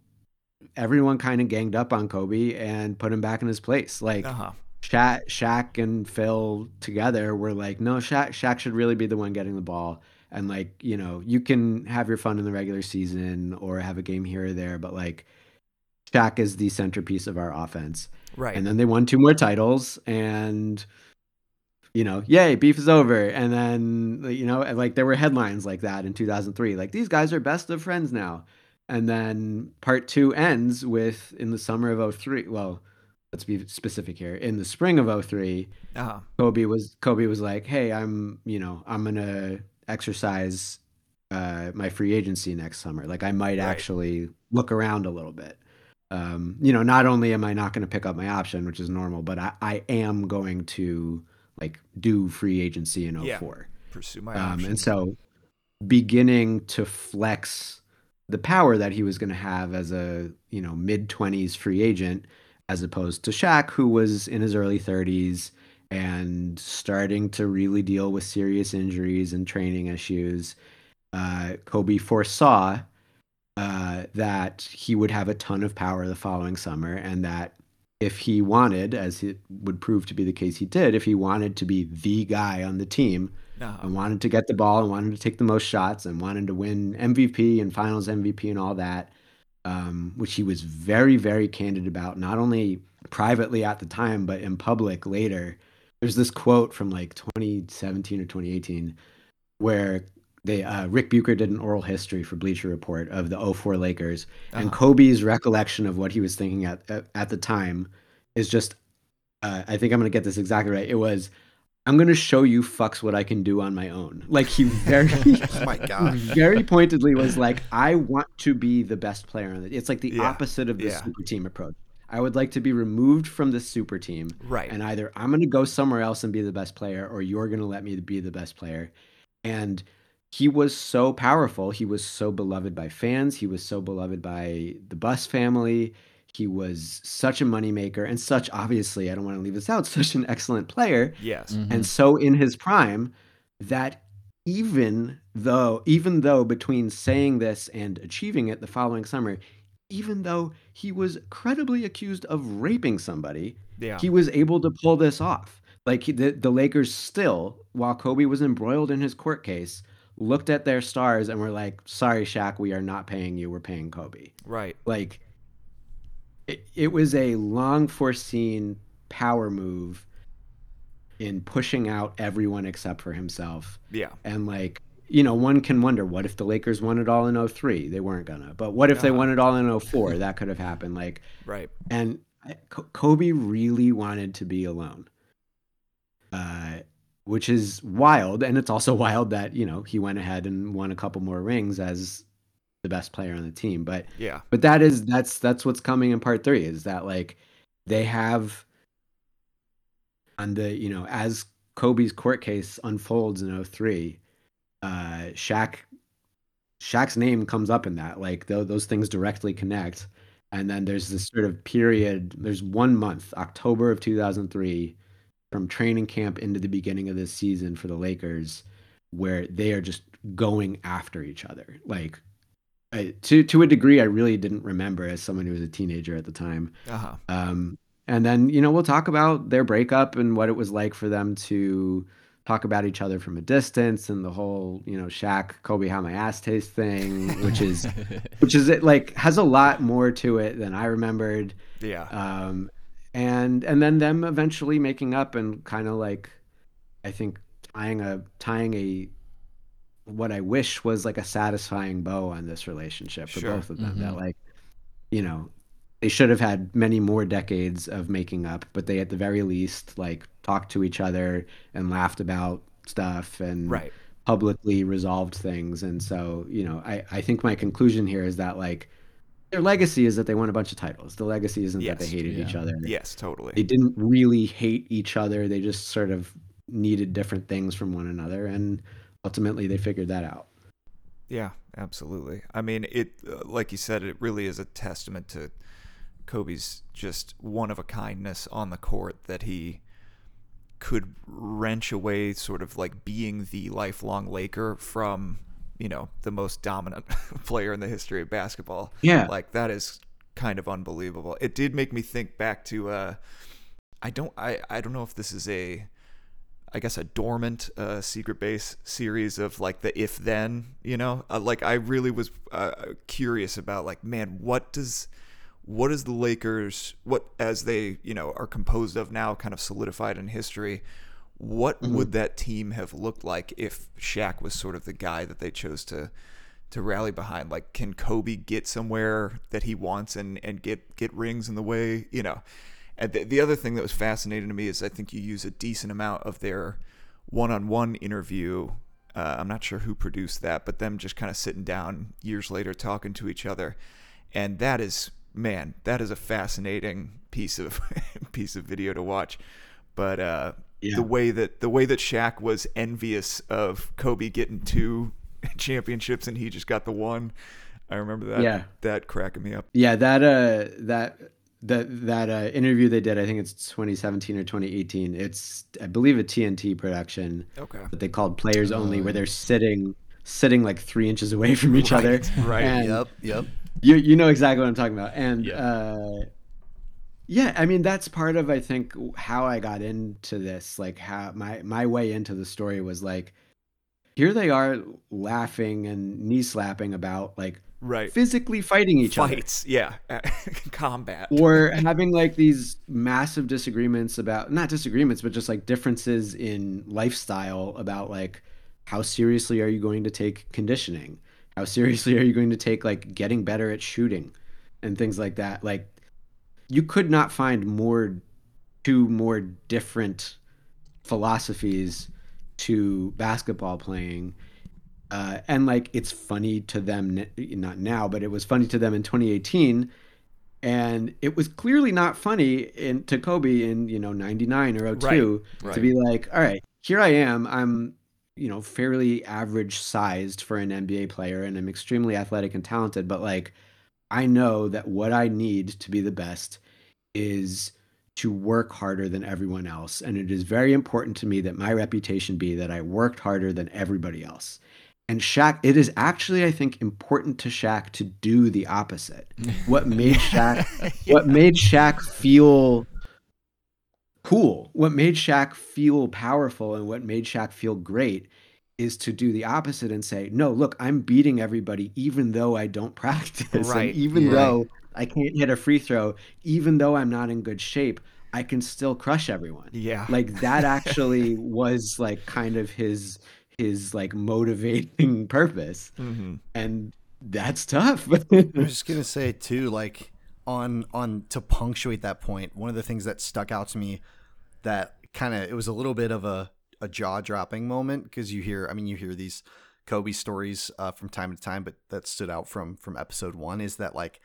everyone kind of ganged up on Kobe and put him back in his place. Like uh-huh. Shaq, Shaq and Phil together were like, no, Shaq, Shaq should really be the one getting the ball. And like you know you can have your fun in the regular season or have a game here or there but like Shaq is the centerpiece of our offense. Right. And then they won two more titles and you know yay beef is over. And then you know like there were headlines like that in 2003 like these guys are best of friends now and then part two ends with in the summer of 03 well let's be specific here in the spring of 3 uh-huh. kobe was kobe was like hey i'm you know i'm gonna exercise uh, my free agency next summer. Like I might right. actually look around a little bit. Um, you know, not only am I not going to pick up my option, which is normal, but I, I am going to like do free agency in 04. Yeah, pursue my um, And so beginning to flex the power that he was going to have as a you know mid twenties free agent, as opposed to Shaq, who was in his early thirties and starting to really deal with serious injuries and training issues. Uh, Kobe foresaw uh, that he would have a ton of power the following summer, and that if he wanted, as it would prove to be the case he did, if he wanted to be the guy on the team uh-huh. and wanted to get the ball and wanted to take the most shots and wanted to win MVP and finals MVP and all that, um, which he was very, very candid about, not only privately at the time, but in public later. There's this quote from like 2017 or 2018 where they uh, Ric Bucher did an oral history for Bleacher Report of the 04 Lakers, uh-huh. and Kobe's recollection of what he was thinking at at, at the time is just. Uh, I think I'm gonna get this exactly right. It was, I'm gonna show you fucks what I can do on my own. Like he very, oh my god, very pointedly was like, I want to be the best player on it. It's like the yeah. opposite of the yeah. super team approach. I would like to be removed from the super team, right? And either I'm gonna go somewhere else and be the best player, or you're gonna let me be the best player. And he was so powerful. He was so beloved by fans. He was so beloved by the Buss family. He was such a moneymaker and such, obviously, I don't want to leave this out, such an excellent player. Yes. Mm-hmm. And so in his prime, that even though, even though between saying this and achieving it the following summer, even though he was credibly accused of raping somebody, yeah. he was able to pull this off. Like the, the Lakers still, while Kobe was embroiled in his court case, looked at their stars and were like, "Sorry, Shaq, we are not paying you. We're paying Kobe." Right. Like it, it was a long foreseen power move in pushing out everyone except for himself. Yeah. And like, you know, one can wonder what if the Lakers won it all in 03? They weren't gonna. But what if uh-huh. they won it all in 04? that could have happened like Right. And Kobe really wanted to be alone. Uh which is wild. And it's also wild that, you know, he went ahead and won a couple more rings as the best player on the team. But yeah, but that is that's that's what's coming in part three is that like they have on the, you know, as Kobe's court case unfolds in 03, uh Shaq Shaq's name comes up in that. Like th- those things directly connect. And then there's this sort of period, there's one month, October of 2003 from training camp into the beginning of this season for the Lakers where they are just going after each other. Like I, to to a degree, I really didn't remember as someone who was a teenager at the time. Uh-huh. Um, and then you know we'll talk about their breakup and what it was like for them to talk about each other from a distance and the whole you know Shaq Kobe how my ass tastes thing, which is which is it like has a lot more to it than I remembered. Yeah. Um, and and then them eventually making up and kind of like I think tying a tying a what I wish was like a satisfying bow on this relationship for sure. both of them. Mm-hmm. That like, you know, they should have had many more decades of making up, but they at the very least like talked to each other and laughed about stuff and right. publicly resolved things. And so, you know, I, I think my conclusion here is that like their legacy is that they won a bunch of titles. The legacy isn't yes, that they hated yeah. each other. Yes, totally. They didn't really hate each other. They just sort of needed different things from one another, and ultimately they figured that out. Yeah, absolutely. I mean, it uh, like you said, it really is a testament to Kobe's just one of a kindness on the court that he could wrench away sort of like being the lifelong Laker from you know the most dominant player in the history of basketball. Yeah, like that is kind of unbelievable. It did make me think back to uh, I don't I I don't know if this is a I guess a dormant uh, secret base series of like the if then you know uh, like I really was uh, curious about like man what does what is the Lakers what as they you know are composed of now kind of solidified in history what mm-hmm. would that team have looked like if Shaq was sort of the guy that they chose to to rally behind? Like, can Kobe get somewhere that he wants and and get get rings in the way? You know. And the, the other thing that was fascinating to me is I think you use a decent amount of their one-on-one interview. Uh, I'm not sure who produced that, but them just kind of sitting down years later talking to each other, and that is man, that is a fascinating piece of piece of video to watch. But uh, yeah. the way that the way that Shaq was envious of Kobe getting two championships and he just got the one. I remember that. Yeah. that cracking me up. Yeah, that uh that that that uh, interview they did, I think it's 2017 or 2018. It's I believe a TNT production Okay. that they called Players Only, where they're sitting sitting like three inches away from each other. Right. And Yep, yep. you you know exactly what I'm talking about. And Yeah. uh yeah, I mean that's part of I think how I got into this, like how my my way into the story was like here they are laughing and knee slapping about like Right. physically fighting each other Fights. Yeah. Combat. or having like these massive disagreements about not disagreements but just like differences in lifestyle about like how seriously are you going to take conditioning how seriously are you going to take like getting better at shooting and things like that like you could not find more two more different philosophies to basketball playing uh, and like it's funny to them not now but it was funny to them in 2018 and it was clearly not funny in to Kobe in you know 99 or 02 Right, to be like all right here I am. I'm you know fairly average sized for an NBA player and I'm extremely athletic and talented but like I know that what I need to be the best is to work harder than everyone else. And it is very important to me that my reputation be that I worked harder than everybody else and Shaq, it is actually, I think, important to Shaq to do the opposite. What made Shaq, what made Shaq feel cool, what made Shaq feel powerful, and what made Shaq feel great is to do the opposite and say, no, look, I'm beating everybody, even though I don't practice, Right, and even right. though I can't hit a free throw, even though I'm not in good shape, I can still crush everyone Yeah. like that actually was like kind of his his like motivating purpose. Hmm and that's tough. I was just gonna say too, like on on to punctuate that point, one of the things that stuck out to me that kind of it was a little bit of a a jaw dropping moment because you hear, I mean, you hear these Kobe stories uh, from time to time, but that stood out from from episode one is that like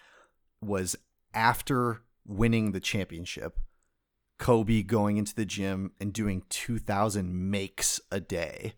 was after winning the championship, Kobe going into the gym and doing two thousand makes a day,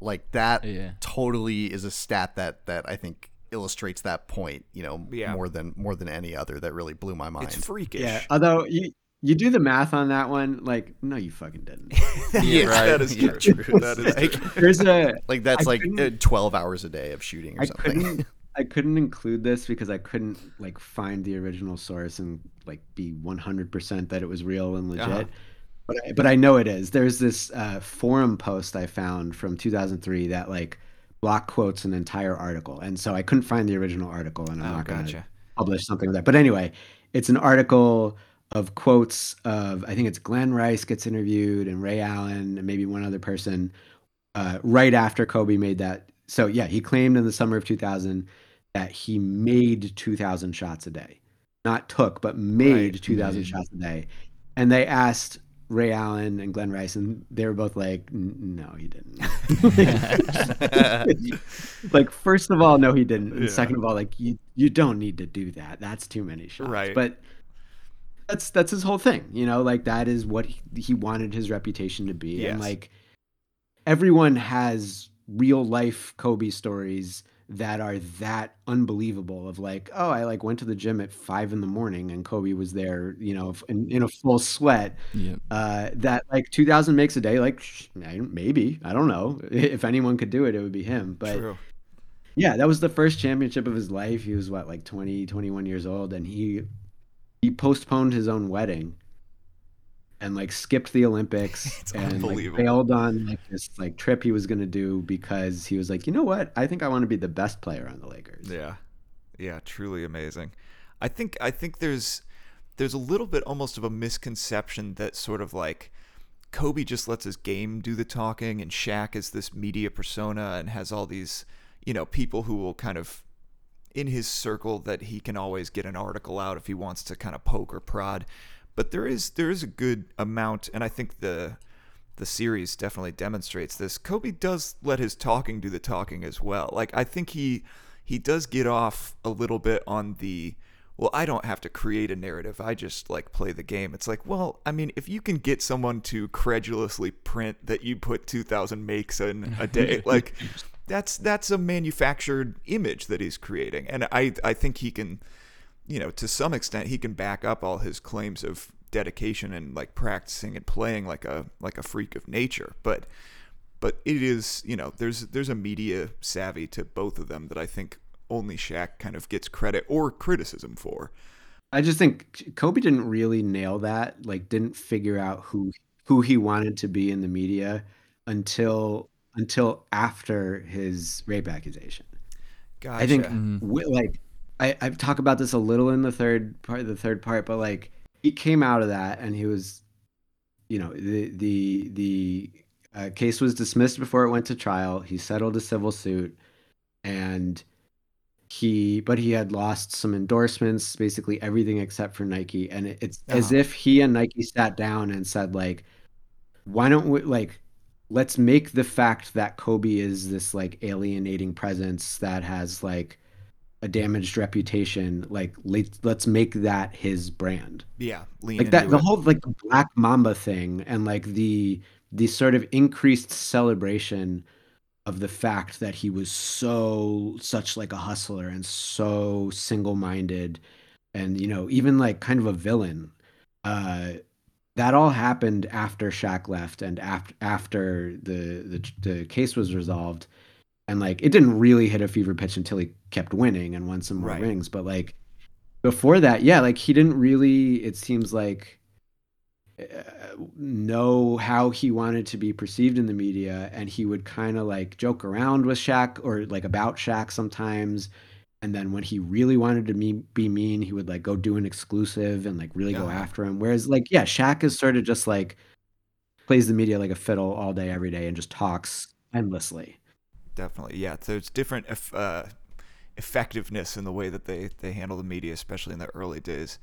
like that Yeah. totally is a stat that that I think illustrates that point, you know, Yeah. more than more than any other that really blew my mind. It's freakish. yeah although you you do the math on that one like no you fucking didn't yeah, right. that is true. true. That is Like- there's a like that's I like uh, 12 hours a day of shooting or I something. couldn't I couldn't include this because I couldn't like find the original source and like be 100% that it was real and legit. Uh-huh. But I, but I know it is. There's this uh, forum post I found from 2003 that like block quotes an entire article, and so I couldn't find the original article, and I'm Oh, not going to gotcha. publish something like that. But anyway, it's an article of quotes of I think it's Glen Rice gets interviewed and Ray Allen and maybe one other person uh, right after Kobe made that. So yeah, he claimed in the summer of 2000 that he made 2,000 shots a day, not took, but made Right, 2,000 made. shots a day. And they asked Ray Allen and Glen Rice, and they were both like, "No, he didn't." like, first of all, no, he didn't. And Yeah. second of all, like, you you don't need to do that. That's too many shots. Right. But that's that's his whole thing, you know. Like that is what he, he wanted his reputation to be, Yes. and like everyone has real life Kobe stories that are that unbelievable of like, oh, I like went to the gym at five in the morning and Kobe was there, you know, in, in a full sweat. Yep. Uh, that like 2000 makes a day, like maybe, I don't know. If anyone could do it, it would be him. But True. yeah, that was the first championship of his life. He was what, like 20, 21 years old, and he he postponed his own wedding and like skipped the Olympics It's and like bailed on like this like trip he was gonna do because he was like, you know what? I think I want to be the best player on the Lakers. Yeah. Yeah, truly amazing. I think I think there's there's a little bit almost of a misconception that sort of like Kobe just lets his game do the talking and Shaq is this media persona and has all these, you know, people who will kind of in his circle that he can always get an article out if he wants to kind of poke or prod. But there is there is a good amount and I think the the series definitely demonstrates this. Kobe does let his talking do the talking as well. Like I think he he does get off a little bit on the well, I don't have to create a narrative. I just like play the game. It's like, well, I mean, if you can get someone to credulously print that you put 2000 makes in a day, like that's that's a manufactured image that he's creating, and I I think he can, you know, to some extent he can back up all his claims of dedication and like practicing and playing like a like a freak of nature, but but it is you know there's there's a media savvy to both of them that I think only Shaq kind of gets credit or criticism for. I just think Kobe didn't really nail that, like didn't figure out who who he wanted to be in the media until until after his rape accusation. Gotcha. I think mm-hmm. like I I've talked about this a little in the third part the third part, but like he came out of that and he was you know the the the uh, case was dismissed before it went to trial. He settled a civil suit and he but he had lost some endorsements basically everything except for nike and it, it's uh-huh. as if he and nike sat down and said like why don't we like let's make the fact that kobe is this like alienating presence that has like a damaged reputation like let's let's make that his brand yeah like that the it. whole like black mamba thing and like the the sort of increased celebration of the fact that he was so such like a hustler and so single-minded and you know even like kind of a villain uh that all happened after Shaq left and after after the, the the case was resolved and like it didn't really hit a fever pitch until he kept winning and won some more right. rings. But like before that yeah like he didn't really it seems like uh, know how he wanted to be perceived in the media. And he would kind of like joke around with Shaq or like about Shaq sometimes. And then when he really wanted to me, be mean he would like go do an exclusive and like really yeah. go after him. Whereas like yeah Shaq is sort of just like plays the media like a fiddle all day every day and just talks endlessly definitely yeah so it's different uh, effectiveness in the way that they they handle the media especially in the early days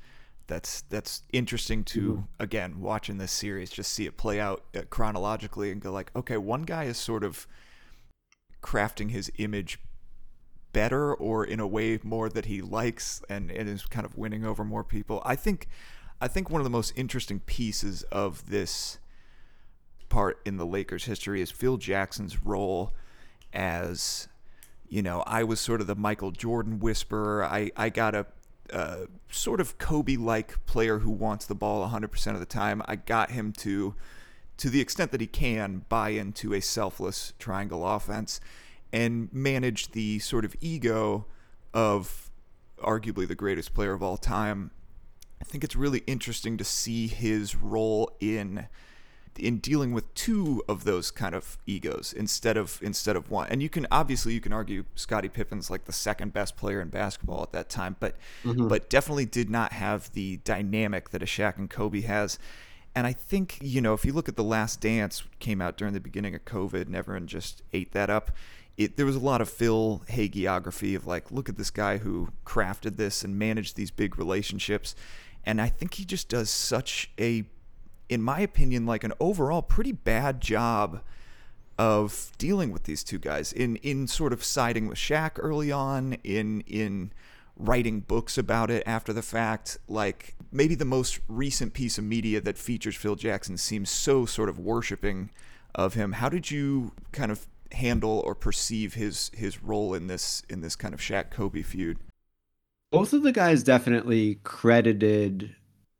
that's that's interesting to mm-hmm. again watching this series just see it play out uh, chronologically and go like okay one guy is sort of crafting his image better or in a way more that he likes and, and is kind of winning over more people i think i think one of the most interesting pieces of this part in the lakers history is phil jackson's role as you know i was sort of the michael jordan whisperer i i got a uh, sort of Kobe-like player who wants the ball 100% of the time. I got him to, to the extent that he can, buy into a selfless triangle offense and manage the sort of ego of arguably the greatest player of all time. I think it's really interesting to see his role in in dealing with two of those kind of egos instead of instead of one. And you can obviously you can argue Scottie Pippen's like the second best player in basketball at that time, but mm-hmm. but definitely did not have the dynamic that a Shaq and Kobe has. And I think, you know, if you look at The Last Dance came out during the beginning of COVID and everyone just ate that up. It, there was a lot of Phil hagiography of like, look at this guy who crafted this and managed these big relationships. And I think he just does such a in my opinion, like an overall pretty bad job of dealing with these two guys in in sort of siding with Shaq early on, in in writing books about it after the fact. Like maybe the most recent piece of media that features Phil Jackson seems so sort of worshiping of him. How did you kind of handle or perceive his his role in this in this kind of Shaq Kobe feud? Both of the guys definitely credited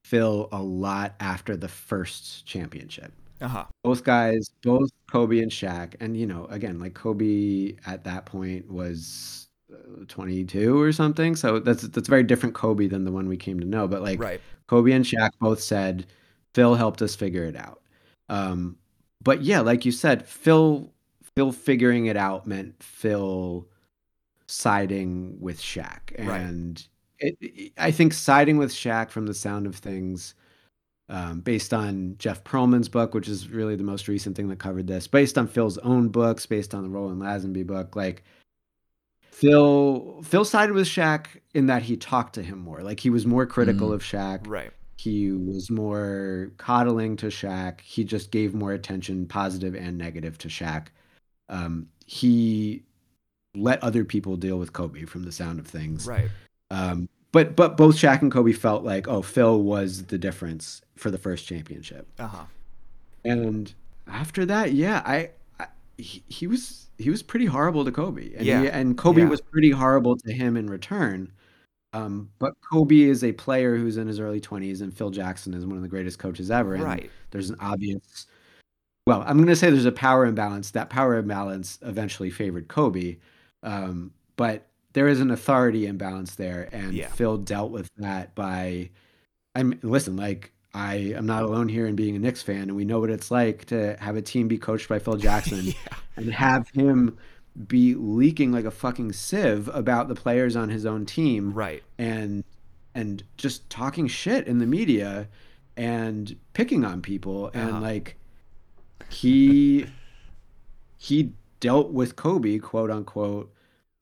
Phil a lot after the first championship. Uh-huh. Both guys, both Kobe and Shaq, and you know, again, like Kobe at that point was uh, 22 or something, so that's that's very different Kobe than the one we came to know. But like, right. Kobe and Shaq both said Phil helped us figure it out. Um, but yeah, like you said, Phil Phil figuring it out meant Phil siding with Shaq, and right it, I think siding with Shaq from the sound of things, um, based on Jeff Pearlman's book, which is really the most recent thing that covered this, based on Phil's own books, based on the Roland Lazenby book, like Phil Phil sided with Shaq in that he talked to him more. Like he was more critical mm, of Shaq. Right. He was more coddling to Shaq. He just gave more attention, positive and negative, to Shaq. Um, he let other people deal with Kobe from the sound of things. Right. Um, but but both Shaq and Kobe felt like, oh, Phil was the difference for the first championship. Uh huh. And after that, yeah, I, I he, he was he was pretty horrible to Kobe, and Yeah. he, and Kobe Yeah. was pretty horrible to him in return. Um, but Kobe is a player who's in his early twenties, and Phil Jackson is one of the greatest coaches ever. And Right. There's an obvious. Well, I'm going to say there's a power imbalance. That power imbalance eventually favored Kobe, um, but there is an authority imbalance there, and Yeah. Phil dealt with that by. I'm listen, like I am not alone here in being a Knicks fan, and we know what it's like to have a team be coached by Phil Jackson yeah. and have him be leaking like a fucking sieve about the players on his own team Right. and and just talking shit in the media and picking on people and Uh-huh. like he he dealt with Kobe quote unquote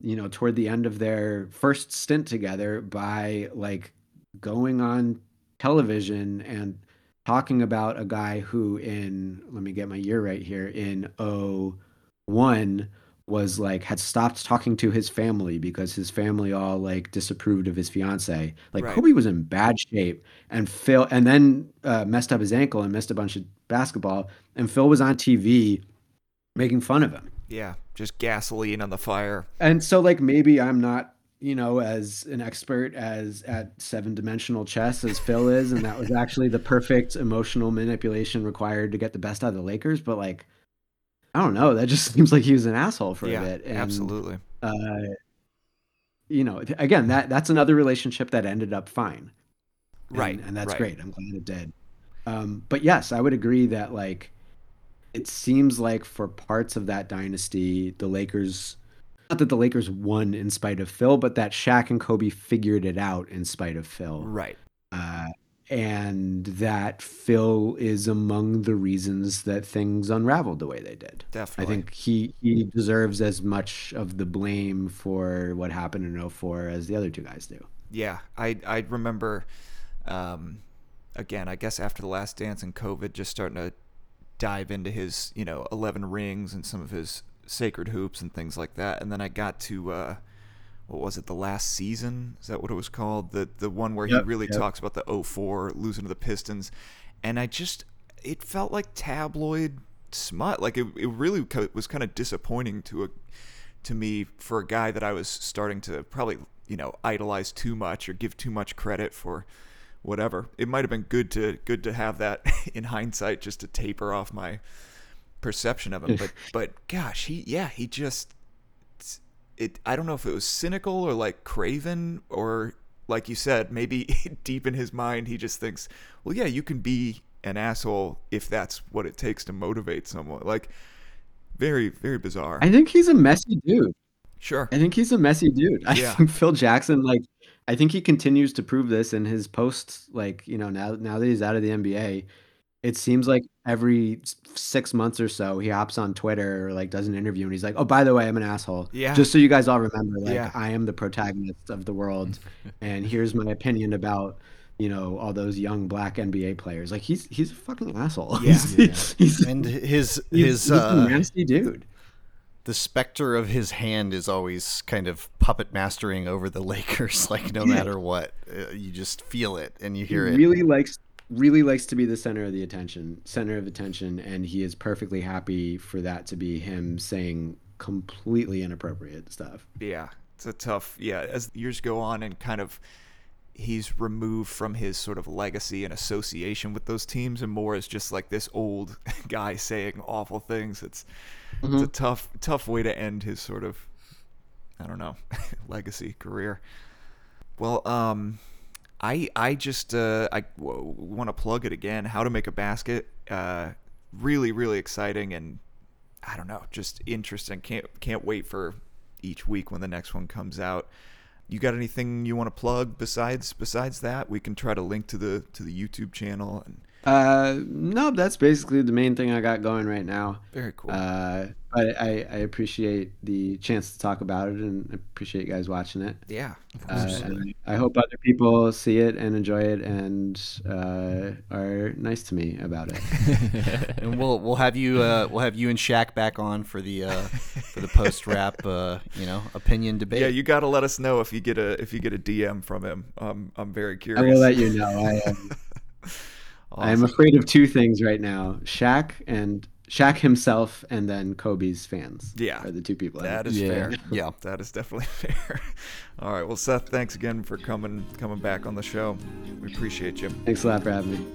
you know toward the end of their first stint together by like going on television and talking about a guy who in let me get my year right here in 01 was like had stopped talking to his family because his family all like disapproved of his fiance. Like Right. Kobe was in bad shape and Phil and then uh, messed up his ankle and missed a bunch of basketball and Phil was on TV making fun of him. Yeah. Just gasoline on the fire. And so like maybe I'm not, you know, as an expert as at seven dimensional chess as Phil is, and that was actually the perfect emotional manipulation required to get the best out of the Lakers, but like I don't know, that just seems like he was an asshole for yeah. a bit. And absolutely. uh you know, again, that that's another relationship that ended up fine. And- Right. And that's right. great. I'm glad it did. Um, but yes, I would agree that like it seems like for parts of that dynasty, the Lakers not that the Lakers won in spite of Phil, but that Shaq and Kobe figured it out in spite of Phil. Right. Uh, and that Phil is among the reasons that things unraveled the way they did. Definitely. I think he he deserves as much of the blame for what happened in 04 as the other two guys do. Yeah, I I remember, um, again, I guess after the last dance and COVID, just starting to dive into his you know eleven rings and some of his sacred hoops and things like that, and then I got to uh, what was it, the last season? Is that what it was called? The the one where Yep, he really yep. talks about the 04 losing to the Pistons, and I just it felt like tabloid smut. Like it it really was kind of disappointing to a to me for a guy that I was starting to probably you know idolize too much or give too much credit for whatever. It might have been good to good to have that in hindsight just to taper off my perception of him. But but gosh, he yeah he just it. I don't know if it was cynical or like craven or like you said maybe deep in his mind he just thinks well yeah you can be an asshole if that's what it takes to motivate someone like very very bizarre I think he's a messy dude. sure I think he's a messy dude. I Yeah. think Phil Jackson, like, I think he continues to prove this in his posts. Like, you know, now now that he's out of the NBA, it seems like every six months or so he hops on Twitter or like does an interview and he's like, "Oh, by the way, I'm an asshole." Yeah. Just so you guys all remember, like, Yeah. I am the protagonist of the world, and here's my opinion about. You know all those young black NBA players. Like he's he's a fucking asshole. Yeah. he's, he's, And his he's, his he's uh, nasty dude. The specter of his hand is always kind of puppet mastering over the Lakers. Like no Yeah. matter what, uh, you just feel it and you hear he it. really likes really likes to be the center of the attention center of attention and he is perfectly happy for that to be him saying completely inappropriate stuff yeah it's a tough yeah as years go on and kind of he's removed from his sort of legacy and association with those teams and more as just like this old guy saying awful things it's it's a tough tough way to end his sort of i don't know legacy career well um i i just uh i w- want to plug it again how to make a basket uh really really exciting and I don't know, just interesting. Can't can't wait for each week when the next one comes out. You got anything you want to plug besides besides that? We can try to link to the to the YouTube channel and uh no that's basically the main thing i got going right now very cool. uh but i i appreciate the chance to talk about it and appreciate you guys watching it yeah, of uh, and I hope other people see it and enjoy it and uh, are nice to me about it. and we'll we'll have you uh, we'll have you and Shaq back on for the uh, for the post wrap uh, you know opinion debate. yeah, you got to let us know if you get a if you get a DM from him. Um, I'm very curious. I curious. will let you know. I am. I am afraid of two things right now: Shaq and Shaq himself and then Kobe's fans. Yeah. Are the two people. I That Yeah. fair. Yeah. That is definitely fair. All right. Well, Seth, thanks again for coming coming back on the show. We appreciate you. Thanks a lot for having me.